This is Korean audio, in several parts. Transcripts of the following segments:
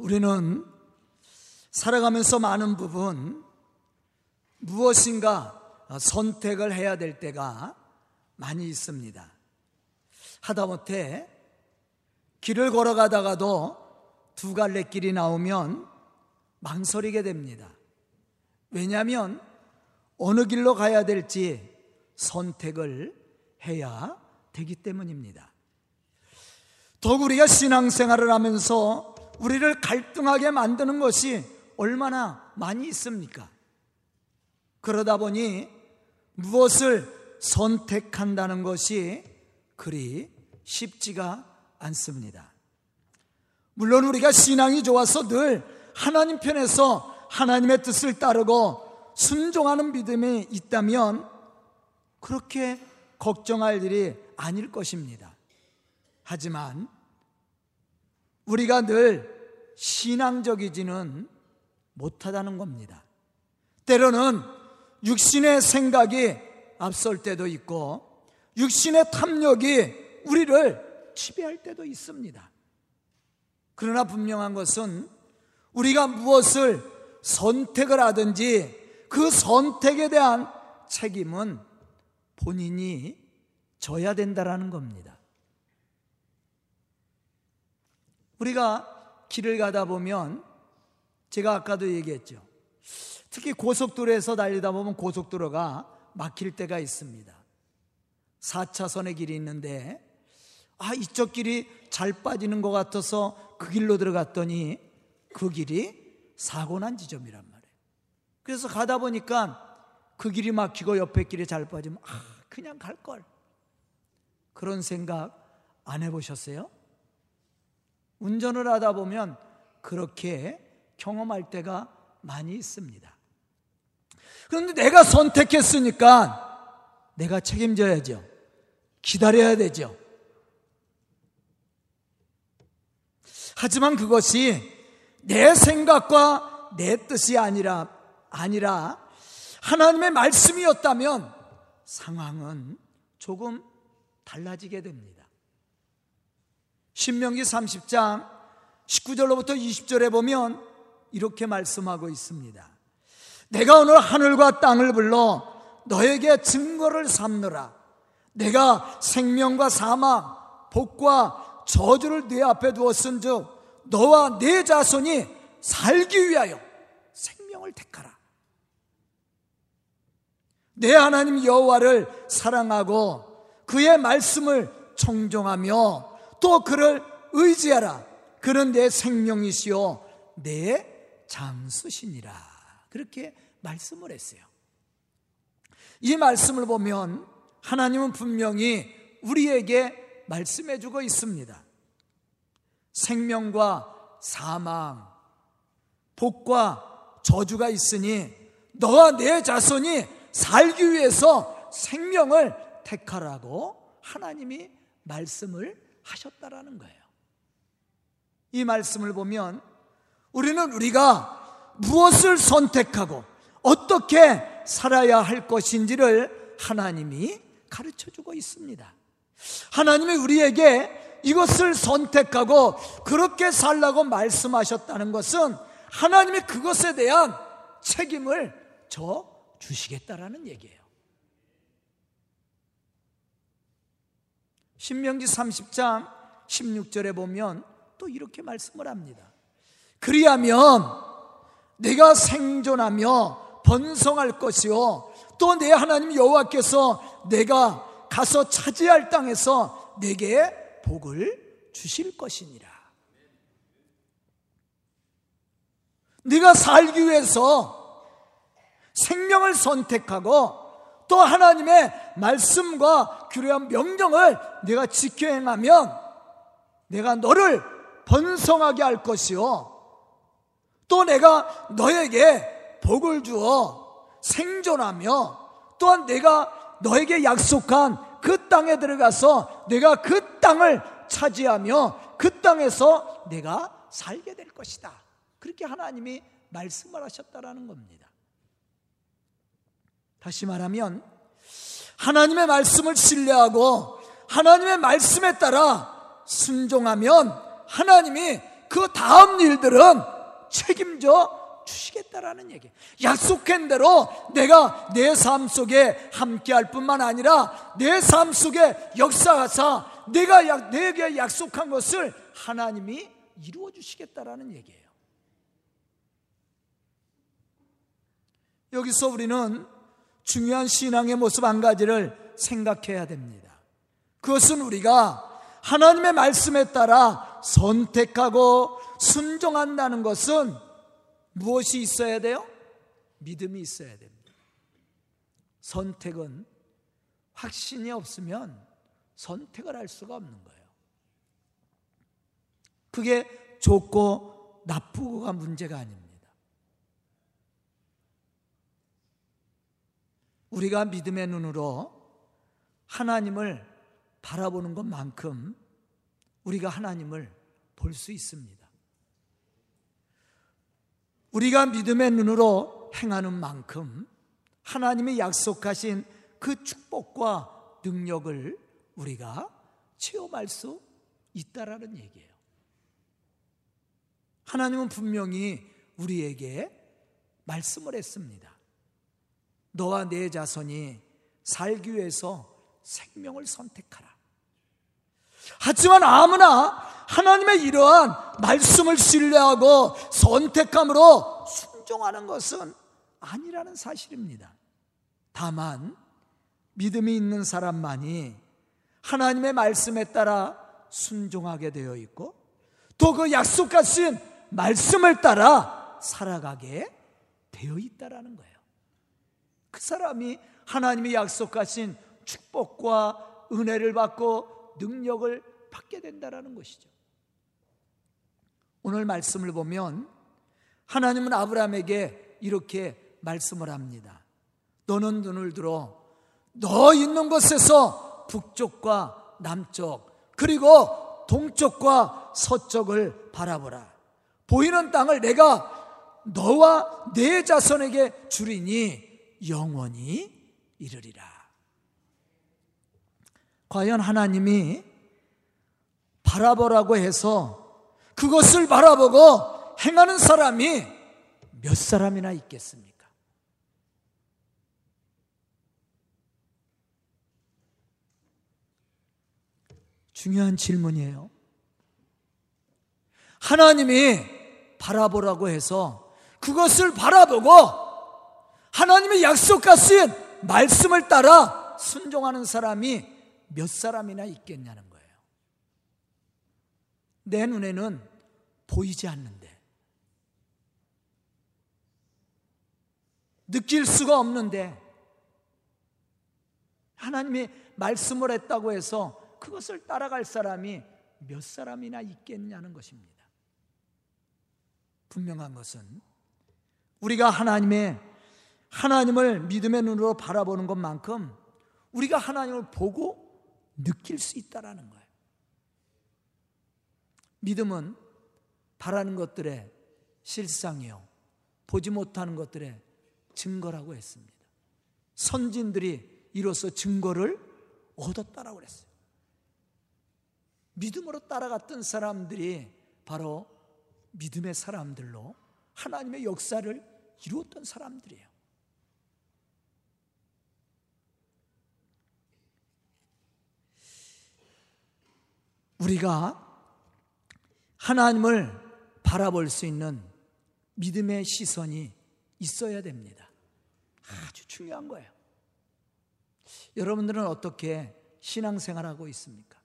우리는 살아가면서 많은 부분 무엇인가 선택을 해야 될 때가 많이 있습니다. 하다못해 길을 걸어가다가도 두 갈래 길이 나오면 망설이게 됩니다. 왜냐하면 어느 길로 가야 될지 선택을 해야 되기 때문입니다. 더욱 우리가 신앙생활을 하면서 우리를 갈등하게 만드는 것이 얼마나 많이 있습니까? 그러다 보니 무엇을 선택한다는 것이 그리 쉽지가 않습니다. 물론 우리가 신앙이 좋아서 늘 하나님 편에서 하나님의 뜻을 따르고 순종하는 믿음이 있다면 그렇게 걱정할 일이 아닐 것입니다. 하지만 우리가 늘 신앙적이지는 못하다는 겁니다. 때로는 육신의 생각이 앞설 때도 있고 육신의 탐욕이 우리를 지배할 때도 있습니다. 그러나 분명한 것은 우리가 무엇을 선택을 하든지 그 선택에 대한 책임은 본인이 져야 된다라는 겁니다. 우리가 길을 가다 보면 제가 아까도 얘기했죠. 특히 고속도로에서 달리다 보면 고속도로가 막힐 때가 있습니다. 4차선의 길이 있는데 아 이쪽 길이 잘 빠지는 것 같아서 그 길로 들어갔더니 그 길이 사고 난 지점이란 말이에요. 그래서 가다 보니까 그 길이 막히고 옆에 길이 잘 빠지면 아 그냥 갈 걸. 그런 생각 안 해보셨어요? 운전을 하다 보면 그렇게 경험할 때가 많이 있습니다. 그런데 내가 선택했으니까 내가 책임져야죠. 기다려야 되죠. 하지만 그것이 내 생각과 내 뜻이 아니라 아니라 하나님의 말씀이었다면 상황은 조금 달라지게 됩니다. 신명기 30장 19절로부터 20절에 보면 이렇게 말씀하고 있습니다. 내가 오늘 하늘과 땅을 불러 너에게 증거를 삼느라 내가 생명과 사망, 복과 저주를 네 앞에 두었은 즉 너와 네 자손이 살기 위하여 생명을 택하라. 내 하나님 여호와를 사랑하고 그의 말씀을 청종하며 또 그를 의지하라. 그는 내 생명이시요 내 장수시니라. 그렇게 말씀을 했어요. 이 말씀을 보면 하나님은 분명히 우리에게 말씀해 주고 있습니다. 생명과 사망, 복과 저주가 있으니 너와 내 자손이 살기 위해서 생명을 택하라고 하나님이 말씀을 하셨다라는 거예요. 이 말씀을 보면 우리는 우리가 무엇을 선택하고 어떻게 살아야 할 것인지를 하나님이 가르쳐 주고 있습니다. 하나님이 우리에게 이것을 선택하고 그렇게 살라고 말씀하셨다는 것은 하나님이 그것에 대한 책임을 져 주시겠다라는 얘기예요. 신명기 30장 16절에 보면 또 이렇게 말씀을 합니다. 그리하면 내가 생존하며 번성할 것이요 또 내 하나님 여호와께서 내가 가서 차지할 땅에서 내게 복을 주실 것이니라. 네가 살기 위해서 생명을 선택하고 또 하나님의 말씀과 규례한 명령을 내가 지켜 행하면 내가 너를 번성하게 할 것이요. 또 내가 너에게 복을 주어 생존하며 또한 내가 너에게 약속한 그 땅에 들어가서 내가 그 땅을 차지하며 그 땅에서 내가 살게 될 것이다. 그렇게 하나님이 말씀을 하셨다라는 겁니다. 다시 말하면 하나님의 말씀을 신뢰하고 하나님의 말씀에 따라 순종하면 하나님이 그 다음 일들은 책임져 주시겠다라는 얘기. 약속한 대로 내가 내 삶 속에 함께할 뿐만 아니라 내 삶 속에 역사하사 내가 내게 약속한 것을 하나님이 이루어 주시겠다라는 얘기예요. 여기서 우리는 중요한 신앙의 모습 한 가지를 생각해야 됩니다. 그것은 우리가 하나님의 말씀에 따라 선택하고 순종한다는 것은 무엇이 있어야 돼요? 믿음이 있어야 됩니다. 선택은 확신이 없으면 선택을 할 수가 없는 거예요. 그게 좋고 나쁘고가 문제가 아닙니다. 우리가 믿음의 눈으로 하나님을 바라보는 것만큼 우리가 하나님을 볼 수 있습니다. 우리가 믿음의 눈으로 행하는 만큼 하나님이 약속하신 그 축복과 능력을 우리가 체험할 수 있다라는 얘기예요. 하나님은 분명히 우리에게 말씀을 했습니다. 너와 내 자손이 살기 위해서 생명을 선택하라. 하지만 아무나 하나님의 이러한 말씀을 신뢰하고 선택함으로 순종하는 것은 아니라는 사실입니다. 다만 믿음이 있는 사람만이 하나님의 말씀에 따라 순종하게 되어 있고 또 그 약속하신 말씀을 따라 살아가게 되어 있다라는 거예요. 그 사람이 하나님이 약속하신 축복과 은혜를 받고 능력을 받게 된다라는 것이죠. 오늘 말씀을 보면 하나님은 아브라함에게 이렇게 말씀을 합니다. 너는 눈을 들어 너 있는 곳에서 북쪽과 남쪽 그리고 동쪽과 서쪽을 바라보라. 보이는 땅을 내가 너와 내 자손에게 주리니 영원히 이르리라. 과연 하나님이 바라보라고 해서 그것을 바라보고 행하는 사람이 몇 사람이나 있겠습니까? 중요한 질문이에요. 하나님이 바라보라고 해서 그것을 바라보고 하나님의 약속하신 말씀을 따라 순종하는 사람이 몇 사람이나 있겠냐는 거예요. 내 눈에는 보이지 않는데, 느낄 수가 없는데, 하나님이 말씀을 했다고 해서 그것을 따라갈 사람이 몇 사람이나 있겠냐는 것입니다. 분명한 것은 우리가 하나님의 하나님을 믿음의 눈으로 바라보는 것만큼 우리가 하나님을 보고 느낄 수 있다라는 거예요. 믿음은 바라는 것들의 실상이요. 보지 못하는 것들의 증거라고 했습니다. 선진들이 이로써 증거를 얻었다라고 그랬어요. 믿음으로 따라갔던 사람들이 바로 믿음의 사람들로 하나님의 역사를 이루었던 사람들이에요. 우리가 하나님을 바라볼 수 있는 믿음의 시선이 있어야 됩니다. 아주 중요한 거예요. 여러분들은 어떻게 신앙생활하고 있습니까?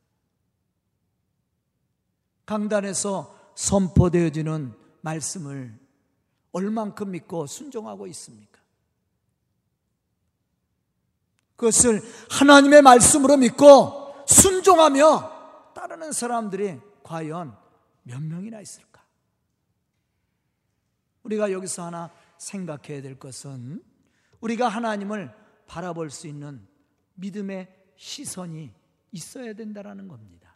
강단에서 선포되어지는 말씀을 얼만큼 믿고 순종하고 있습니까? 그것을 하나님의 말씀으로 믿고 순종하며 따르는 사람들이 과연 몇 명이나 있을까? 우리가 여기서 하나 생각해야 될 것은 우리가 하나님을 바라볼 수 있는 믿음의 시선이 있어야 된다는 겁니다.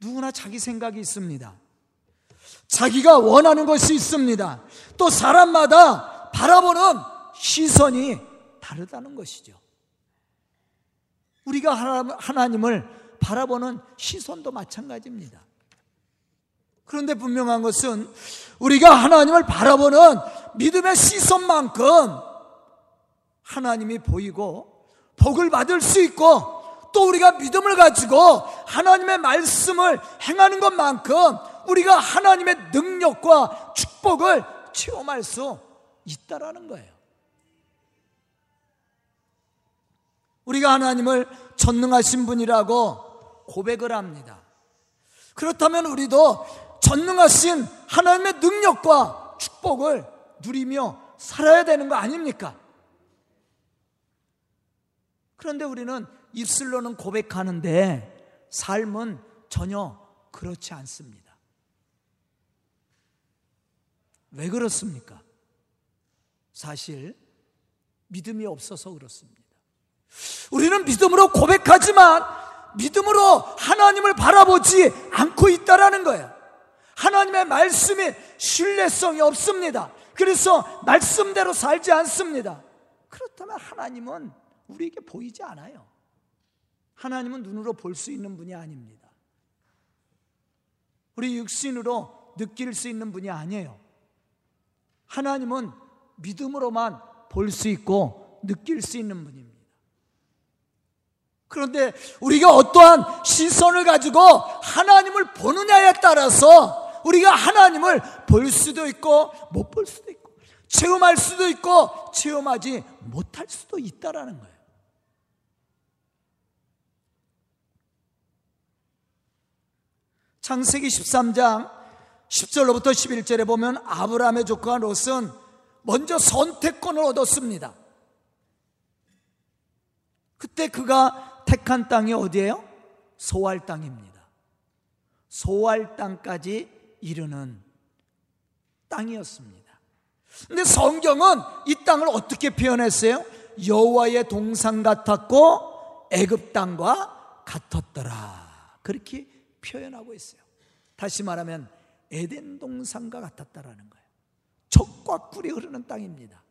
누구나 자기 생각이 있습니다. 자기가 원하는 것이 있습니다. 또 사람마다 바라보는 시선이 다르다는 것이죠. 우리가 하나님을 바라보는 시선도 마찬가지입니다. 그런데 분명한 것은 우리가 하나님을 바라보는 믿음의 시선만큼 하나님이 보이고 복을 받을 수 있고 또 우리가 믿음을 가지고 하나님의 말씀을 행하는 것만큼 우리가 하나님의 능력과 축복을 체험할 수 있다라는 거예요. 우리가 하나님을 전능하신 분이라고 고백을 합니다. 그렇다면 우리도 전능하신 하나님의 능력과 축복을 누리며 살아야 되는 거 아닙니까? 그런데 우리는 입술로는 고백하는데 삶은 전혀 그렇지 않습니다. 왜 그렇습니까? 사실 믿음이 없어서 그렇습니다. 우리는 믿음으로 고백하지만 믿음으로 하나님을 바라보지 않고 있다라는 거예요. 하나님의 말씀이 신뢰성이 없습니다. 그래서 말씀대로 살지 않습니다. 그렇다면 하나님은 우리에게 보이지 않아요. 하나님은 눈으로 볼 수 있는 분이 아닙니다. 우리 육신으로 느낄 수 있는 분이 아니에요. 하나님은 믿음으로만 볼 수 있고 느낄 수 있는 분입니다. 그런데 우리가 어떠한 시선을 가지고 하나님을 보느냐에 따라서 우리가 하나님을 볼 수도 있고 못 볼 수도 있고 체험할 수도 있고 체험하지 못할 수도 있다라는 거예요. 창세기 13장 10절로부터 11절에 보면 아브라함의 조카 롯은 먼저 선택권을 얻었습니다. 그때 그가 택한 땅이 어디예요? 소알 땅입니다. 소알 땅까지 이르는 땅이었습니다. 근데 성경은 이 땅을 어떻게 표현했어요? 여호와의 동산 같았고 애굽 땅과 같았더라. 그렇게 표현하고 있어요. 다시 말하면 에덴 동산과 같았다라는 거예요. 적과 꿀이 흐르는 땅입니다.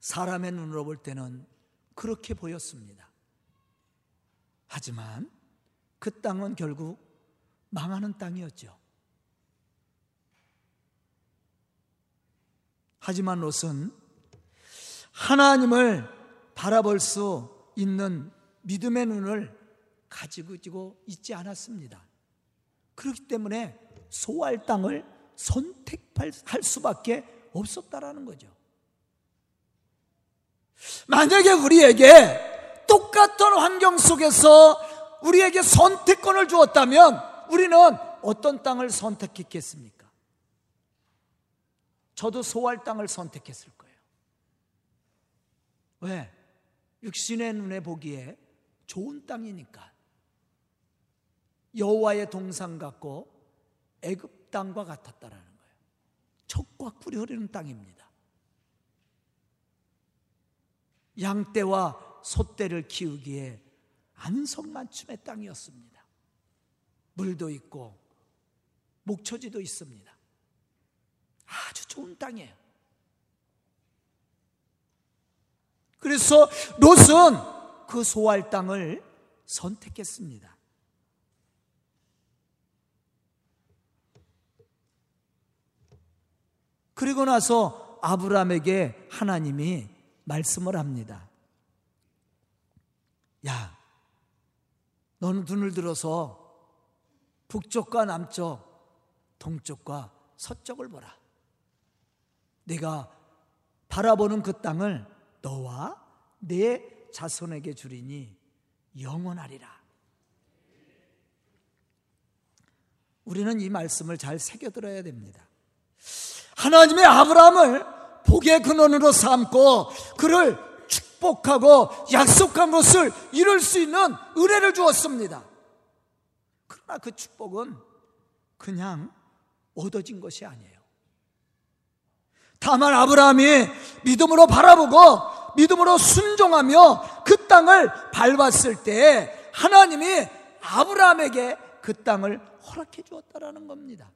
사람의 눈으로 볼 때는 그렇게 보였습니다. 하지만 그 땅은 결국 망하는 땅이었죠. 하지만 롯은 하나님을 바라볼 수 있는 믿음의 눈을 가지고 있지 않았습니다. 그렇기 때문에 소할 땅을 선택할 수밖에 없었다라는 거죠. 만약에 우리에게 똑같은 환경 속에서 우리에게 선택권을 주었다면 우리는 어떤 땅을 선택했겠습니까? 저도 소할 땅을 선택했을 거예요. 왜? 육신의 눈에 보기에 좋은 땅이니까. 여호와의 동산 같고 애굽 땅과 같았다라는 거예요. 척과 꿀이 흐르는 땅입니다. 양떼와 소떼를 키우기에 안성맞춤의 땅이었습니다. 물도 있고 목초지도 있습니다. 아주 좋은 땅이에요. 그래서 롯은 그 소할 땅을 선택했습니다. 그리고 나서 아브라함에게 하나님이 말씀을 합니다. 야, 너는 눈을 들어서 북쪽과 남쪽, 동쪽과 서쪽을 보라. 내가 바라보는 그 땅을 너와 내 자손에게 주리니 영원하리라. 우리는 이 말씀을 잘 새겨들어야 됩니다. 하나님의 아브라함을 복의 근원으로 삼고 그를 축복하고 약속한 것을 이룰 수 있는 은혜를 주었습니다. 그러나 그 축복은 그냥 얻어진 것이 아니에요. 다만 아브라함이 믿음으로 바라보고 믿음으로 순종하며 그 땅을 밟았을 때 하나님이 아브라함에게 그 땅을 허락해 주었다라는 겁니다.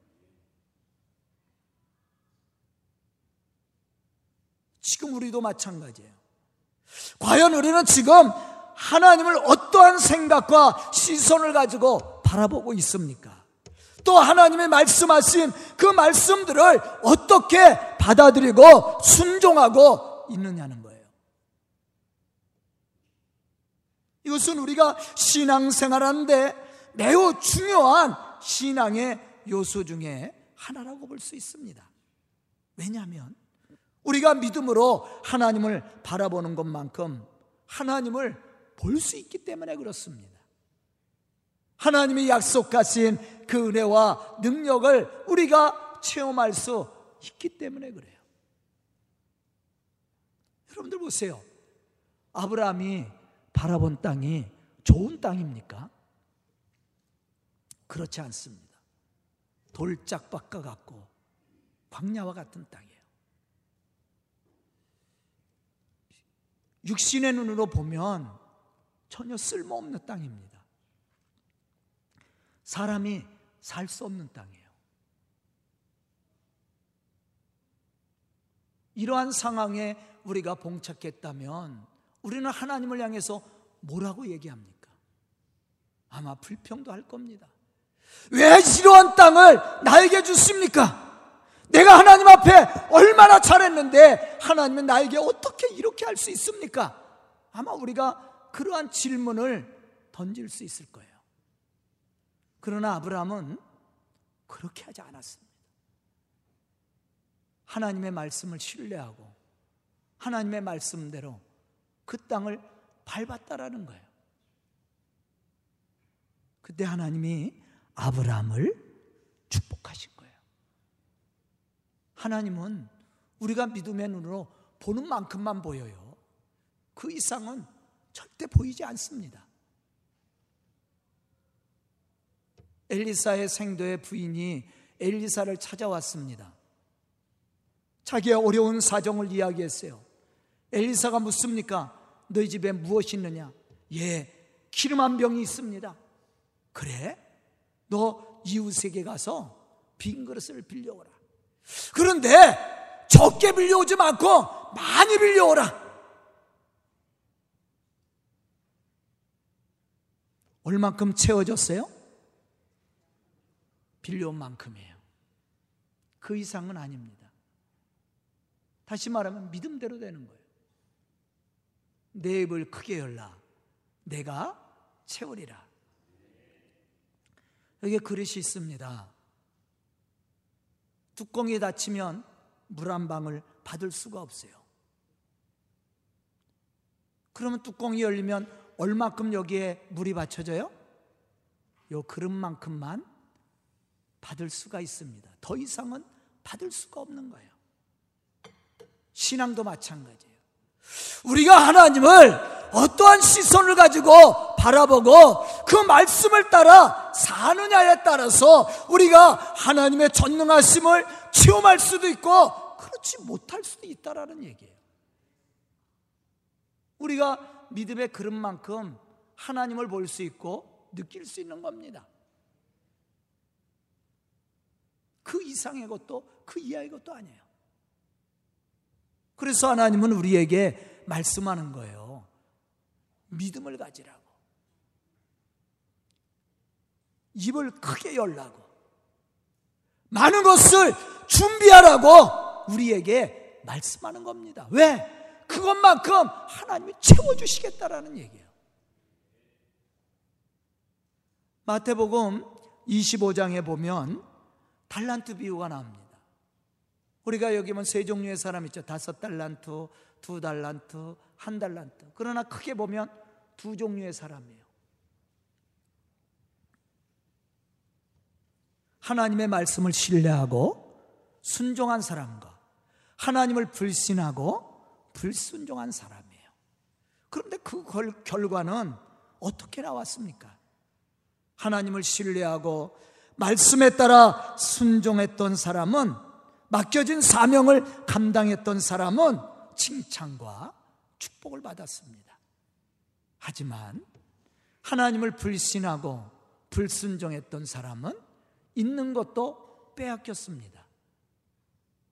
지금 우리도 마찬가지예요. 과연 우리는 지금 하나님을 어떠한 생각과 시선을 가지고 바라보고 있습니까? 또 하나님의 말씀하신 그 말씀들을 어떻게 받아들이고 순종하고 있느냐는 거예요. 이것은 우리가 신앙생활하는데 매우 중요한 신앙의 요소 중에 하나라고 볼 수 있습니다. 왜냐하면 우리가 믿음으로 하나님을 바라보는 것만큼 하나님을 볼 수 있기 때문에 그렇습니다. 하나님이 약속하신 그 은혜와 능력을 우리가 체험할 수 있기 때문에 그래요. 여러분들 보세요. 아브라함이 바라본 땅이 좋은 땅입니까? 그렇지 않습니다. 돌짝밭과 같고 광야와 같은 땅이에요. 육신의 눈으로 보면 전혀 쓸모없는 땅입니다. 사람이 살 수 없는 땅이에요. 이러한 상황에 우리가 봉착했다면 우리는 하나님을 향해서 뭐라고 얘기합니까? 아마 불평도 할 겁니다. 왜 이러한 땅을 나에게 주십니까? 내가 하나님 앞에 얼마나 잘했는데 하나님은 나에게 어떻게 이렇게 할 수 있습니까? 아마 우리가 그러한 질문을 던질 수 있을 거예요. 그러나 아브라함은 그렇게 하지 않았습니다. 하나님의 말씀을 신뢰하고 하나님의 말씀대로 그 땅을 밟았다라는 거예요. 그때 하나님이 아브라함을 축복하신. 하나님은 우리가 믿음의 눈으로 보는 만큼만 보여요. 그 이상은 절대 보이지 않습니다. 엘리사의 생도의 부인이 엘리사를 찾아왔습니다. 자기의 어려운 사정을 이야기했어요. 엘리사가 묻습니까? 너희 집에 무엇이 있느냐? 예, 기름 한 병이 있습니다. 그래? 너 이웃에게 가서 빈 그릇을 빌려오라. 그런데 적게 빌려오지 않고 많이 빌려오라. 얼만큼 채워졌어요? 빌려온 만큼이에요. 그 이상은 아닙니다. 다시 말하면 믿음대로 되는 거예요. 내 입을 크게 열라. 내가 채우리라. 여기에 그릇이 있습니다. 뚜껑이 닫히면 물 한 방울 받을 수가 없어요. 그러면 뚜껑이 열리면 얼마큼 여기에 물이 받쳐져요? 요 그릇만큼만 받을 수가 있습니다. 더 이상은 받을 수가 없는 거예요. 신앙도 마찬가지예요. 우리가 하나님을 어떠한 시선을 가지고 바라보고 그 말씀을 따라 사느냐에 따라서 우리가 하나님의 전능하심을 체험할 수도 있고 그렇지 못할 수도 있다라는 얘기예요. 우리가 믿음의 그릇만큼 하나님을 볼 수 있고 느낄 수 있는 겁니다. 그 이상의 것도 그 이하의 것도 아니에요. 그래서 하나님은 우리에게 말씀하는 거예요. 믿음을 가지라고. 입을 크게 열라고. 많은 것을 준비하라고 우리에게 말씀하는 겁니다. 왜? 그것만큼 하나님이 채워주시겠다라는 얘기예요. 마태복음 25장에 보면 달란트 비유가 나옵니다. 우리가 여기 보면 세 종류의 사람 있죠. 다섯 달란트, 두 달란트, 한 달란트. 그러나 크게 보면 두 종류의 사람이에요. 하나님의 말씀을 신뢰하고 순종한 사람과 하나님을 불신하고 불순종한 사람이에요. 그런데 그 결과는 어떻게 나왔습니까? 하나님을 신뢰하고 말씀에 따라 순종했던 사람은 맡겨진 사명을 감당했던 사람은 칭찬과 축복을 받았습니다. 하지만 하나님을 불신하고 불순종했던 사람은 있는 것도 빼앗겼습니다.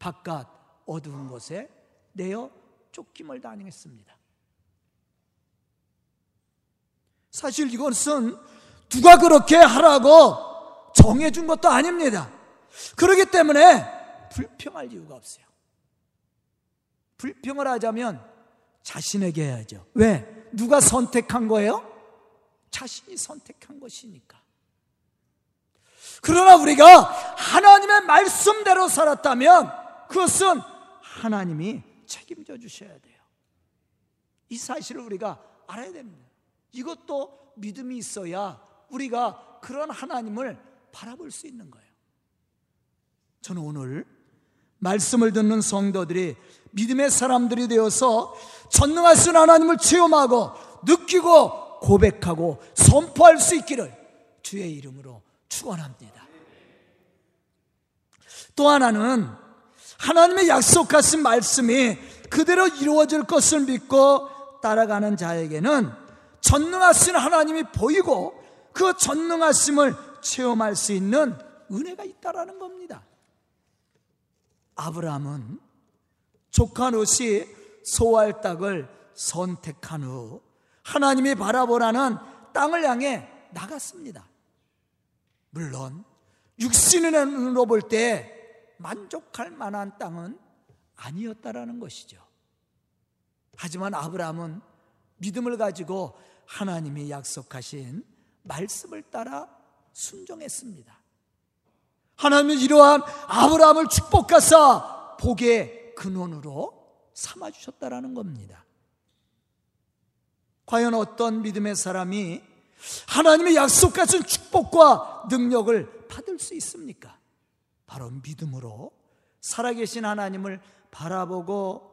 바깥 어두운 곳에 내어 쫓김을 당했습니다. 사실 이것은 누가 그렇게 하라고 정해준 것도 아닙니다. 그렇기 때문에 불평할 이유가 없어요. 불평을 하자면 자신에게 해야죠. 왜? 누가 선택한 거예요? 자신이 선택한 것이니까. 그러나 우리가 하나님의 말씀대로 살았다면 그것은 하나님이 책임져 주셔야 돼요. 이 사실을 우리가 알아야 됩니다. 이것도 믿음이 있어야 우리가 그런 하나님을 바라볼 수 있는 거예요. 저는 오늘 말씀을 듣는 성도들이 믿음의 사람들이 되어서 전능하신 하나님을 체험하고 느끼고 고백하고 선포할 수 있기를 주의 이름으로 축원합니다. 또 하나는 하나님의 약속하신 말씀이 그대로 이루어질 것을 믿고 따라가는 자에게는 전능하신 하나님이 보이고 그 전능하심을 체험할 수 있는 은혜가 있다라는 겁니다. 아브라함은 조카 롯이 소할 땅을 선택한 후 하나님이 바라보라는 땅을 향해 나갔습니다. 물론 육신으로 볼 때 만족할 만한 땅은 아니었다라는 것이죠. 하지만 아브라함은 믿음을 가지고 하나님이 약속하신 말씀을 따라 순종했습니다. 하나님은 이러한 아브라함을 축복하사 복의 근원으로 삼아 주셨다라는 겁니다. 과연 어떤 믿음의 사람이 하나님의 약속 같은 축복과 능력을 받을 수 있습니까? 바로 믿음으로 살아계신 하나님을 바라보고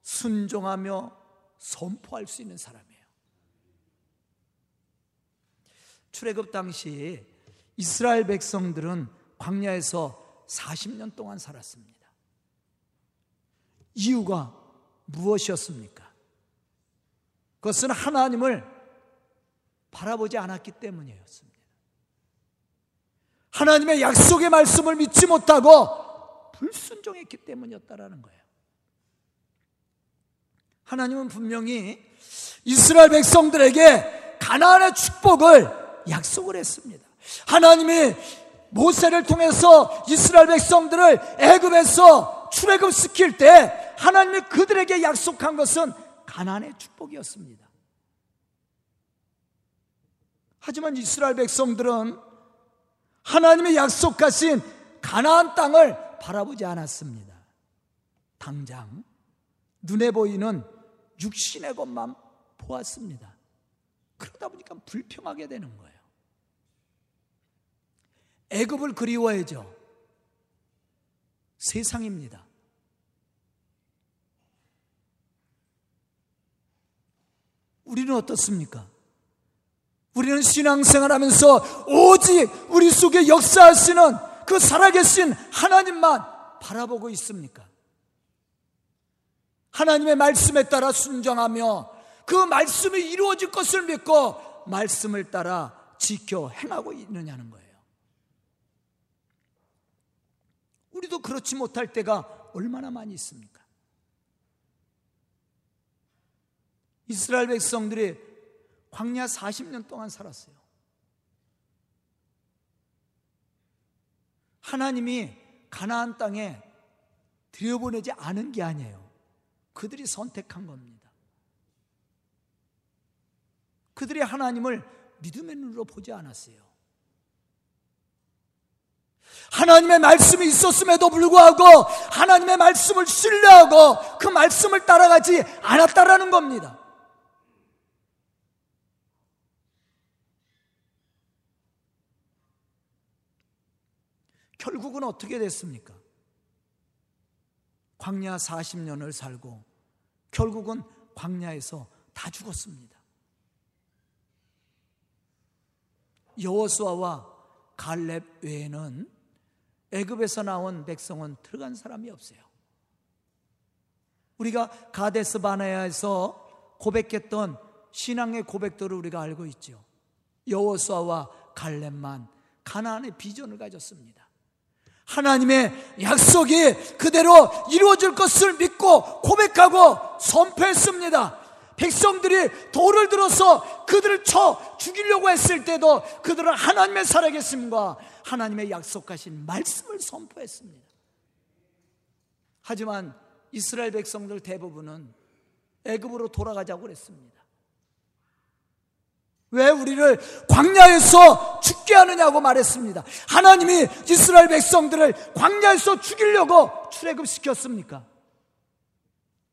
순종하며 선포할 수 있는 사람이에요. 출애굽 당시 이스라엘 백성들은 광야에서 40년 동안 살았습니다. 이유가 무엇이었습니까? 그것은 하나님을 바라보지 않았기 때문이었습니다. 하나님의 약속의 말씀을 믿지 못하고 불순종했기 때문이었다라는 거예요. 하나님은 분명히 이스라엘 백성들에게 가나안의 축복을 약속을 했습니다. 하나님이 모세를 통해서 이스라엘 백성들을 애굽에서 출애굽 시킬 때 하나님이 그들에게 약속한 것은 가나안의 축복이었습니다. 하지만 이스라엘 백성들은 하나님의 약속하신 가나안 땅을 바라보지 않았습니다. 당장 눈에 보이는 육신의 것만 보았습니다. 그러다 보니까 불평하게 되는 거예요. 애굽을 그리워해죠. 세상입니다. 우리는 어떻습니까? 우리는 신앙생활 하면서 오직 우리 속에 역사하시는 그 살아계신 하나님만 바라보고 있습니까? 하나님의 말씀에 따라 순종하며 그 말씀이 이루어질 것을 믿고 말씀을 따라 지켜 행하고 있느냐는 거예요. 우리도 그렇지 못할 때가 얼마나 많이 있습니까? 이스라엘 백성들이 광야 40년 동안 살았어요. 하나님이 가나안 땅에 들여보내지 않은 게 아니에요. 그들이 선택한 겁니다. 그들이 하나님을 믿음의 눈으로 보지 않았어요. 하나님의 말씀이 있었음에도 불구하고 하나님의 말씀을 신뢰하고 그 말씀을 따라가지 않았다라는 겁니다. 결국은 어떻게 됐습니까? 광야 40년을 살고 결국은 광야에서 다 죽었습니다. 여호수아와 갈렙 외에는 애굽에서 나온 백성은 들어간 사람이 없어요. 우리가 가데스 바네아에서 고백했던 신앙의 고백들을 우리가 알고 있죠. 여호수아와 갈렙만 가나안의 비전을 가졌습니다. 하나님의 약속이 그대로 이루어질 것을 믿고 고백하고 선포했습니다. 백성들이 돌을 들어서 그들을 쳐 죽이려고 했을 때도 그들은 하나님의 살아계심과 하나님의 약속하신 말씀을 선포했습니다. 하지만 이스라엘 백성들 대부분은 애굽으로 돌아가자고 그랬습니다. 왜 우리를 광야에서 죽게 하느냐고 말했습니다. 하나님이 이스라엘 백성들을 광야에서 죽이려고 출애굽시켰습니까?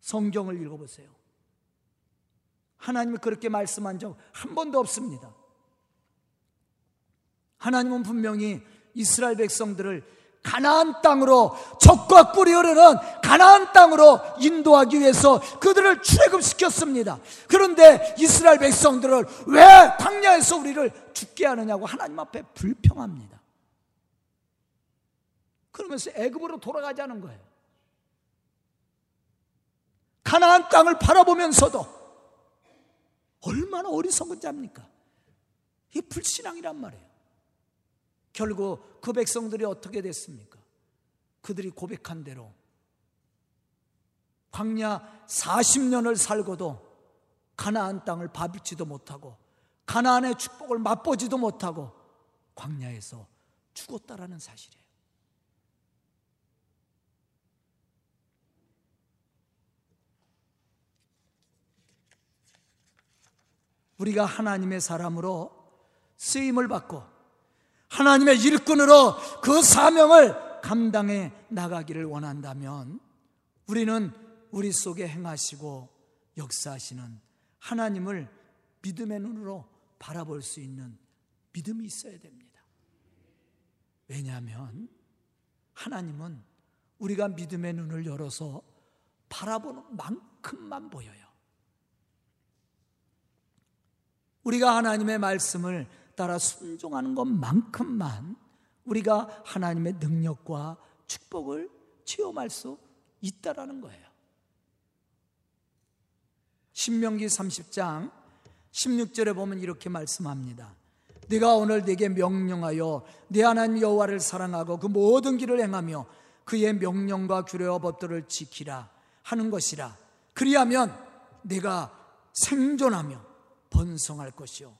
성경을 읽어보세요. 하나님이 그렇게 말씀한 적 한 번도 없습니다. 하나님은 분명히 이스라엘 백성들을 가나안 땅으로 적과 꿀이 흐르는 가나안 땅으로 인도하기 위해서 그들을 출애굽시켰습니다. 그런데 이스라엘 백성들을 왜 광야에서 우리를 죽게 하느냐고 하나님 앞에 불평합니다. 그러면서 애굽으로 돌아가자는 거예요. 가나안 땅을 바라보면서도 얼마나 어리석은 자입니까? 이게 불신앙이란 말이에요. 결국 그 백성들이 어떻게 됐습니까? 그들이 고백한 대로 광야 40년을 살고도 가나안 땅을 밟지도 못하고 가나안의 축복을 맛보지도 못하고 광야에서 죽었다라는 사실이에요. 우리가 하나님의 사람으로 쓰임을 받고 하나님의 일꾼으로 그 사명을 감당해 나가기를 원한다면 우리는 우리 속에 행하시고 역사하시는 하나님을 믿음의 눈으로 바라볼 수 있는 믿음이 있어야 됩니다. 왜냐하면 하나님은 우리가 믿음의 눈을 열어서 바라보는 만큼만 보여요. 우리가 하나님의 말씀을 따라 순종하는 것만큼만 우리가 하나님의 능력과 축복을 체험할 수 있다라는 거예요. 신명기 30장 16절에 보면 이렇게 말씀합니다. 네가 오늘 내게 명령하여 네 하나님 여호와를 사랑하고 그 모든 길을 행하며 그의 명령과 규례와 법들을 지키라 하는 것이라. 그리하면 내가 생존하며 번성할 것이요.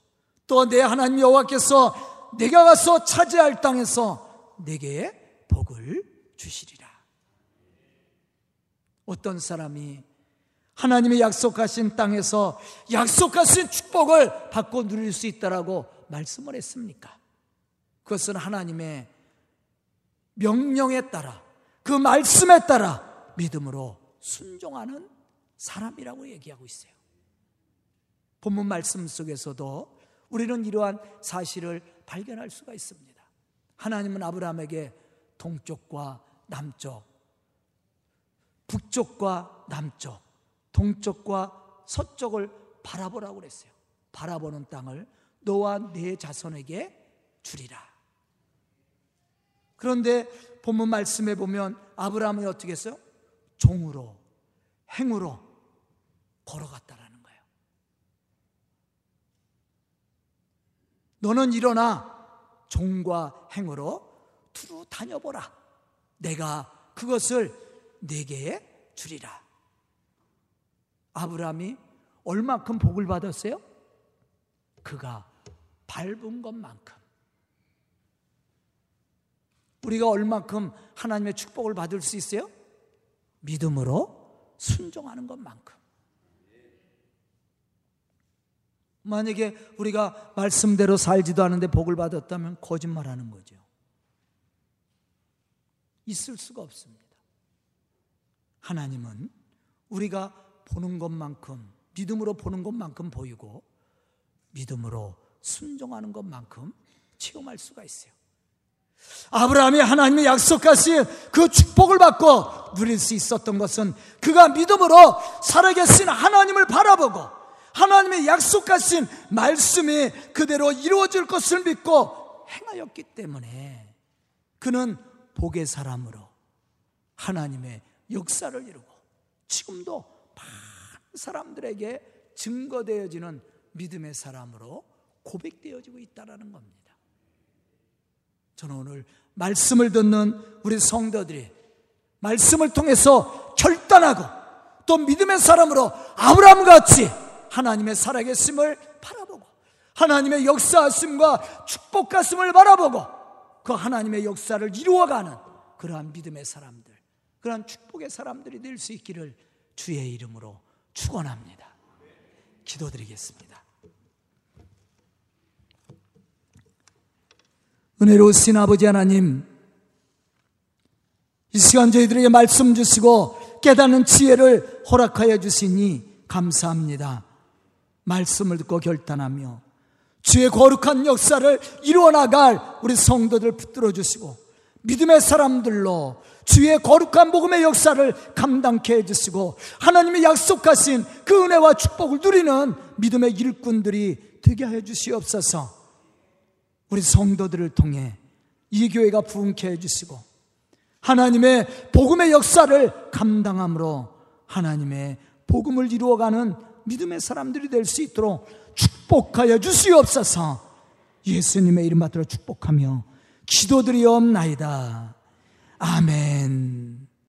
또 내 하나님 여호와께서 내가 가서 차지할 땅에서 내게 복을 주시리라. 어떤 사람이 하나님의 약속하신 땅에서 약속하신 축복을 받고 누릴 수 있다라고 말씀을 했습니까? 그것은 하나님의 명령에 따라 그 말씀에 따라 믿음으로 순종하는 사람이라고 얘기하고 있어요. 본문 말씀 속에서도 우리는 이러한 사실을 발견할 수가 있습니다. 하나님은 아브라함에게 동쪽과 남쪽, 북쪽과 남쪽, 동쪽과 서쪽을 바라보라고 그랬어요. 바라보는 땅을 너와 네 자손에게 주리라. 그런데 본문 말씀에 보면 아브라함이 어떻게 했어요? 종으로, 행으로 걸어갔다라. 너는 일어나 종과 행으로 두루 다녀보라. 내가 그것을 내게 주리라. 아브라함이 얼마큼 복을 받았어요? 그가 밟은 것만큼. 우리가 얼마큼 하나님의 축복을 받을 수 있어요? 믿음으로 순종하는 것만큼. 만약에 우리가 말씀대로 살지도 않은데 복을 받았다면 거짓말하는 거죠. 있을 수가 없습니다. 하나님은 우리가 보는 것만큼 믿음으로 보는 것만큼 보이고 믿음으로 순종하는 것만큼 체험할 수가 있어요. 아브라함이 하나님의 약속하신 그 축복을 받고 누릴 수 있었던 것은 그가 믿음으로 살아계신 하나님을 바라보고 하나님의 약속하신 말씀이 그대로 이루어질 것을 믿고 행하였기 때문에 그는 복의 사람으로 하나님의 역사를 이루고 지금도 많은 사람들에게 증거되어지는 믿음의 사람으로 고백되어지고 있다는 겁니다. 저는 오늘 말씀을 듣는 우리 성도들이 말씀을 통해서 결단하고 또 믿음의 사람으로 아브라함 같이 하나님의 살아계심을 바라보고 하나님의 역사하심과 축복하심을 바라보고 그 하나님의 역사를 이루어가는 그러한 믿음의 사람들, 그러한 축복의 사람들이 될 수 있기를 주의 이름으로 축원합니다. 기도드리겠습니다. 은혜로우신 아버지 하나님, 이 시간 저희들에게 말씀 주시고 깨닫는 지혜를 허락하여 주시니 감사합니다. 말씀을 듣고 결단하며 주의 거룩한 역사를 이루어 나갈 우리 성도들 붙들어 주시고 믿음의 사람들로 주의 거룩한 복음의 역사를 감당케 해 주시고 하나님의 약속하신 그 은혜와 축복을 누리는 믿음의 일꾼들이 되게 해 주시옵소서. 우리 성도들을 통해 이 교회가 부흥케 해 주시고 하나님의 복음의 역사를 감당함으로 하나님의 복음을 이루어가는 믿음의 사람들이 될 수 있도록 축복하여 주시옵소서 예수님의 이름 받들어 축복하며 기도드리옵나이다. 아멘.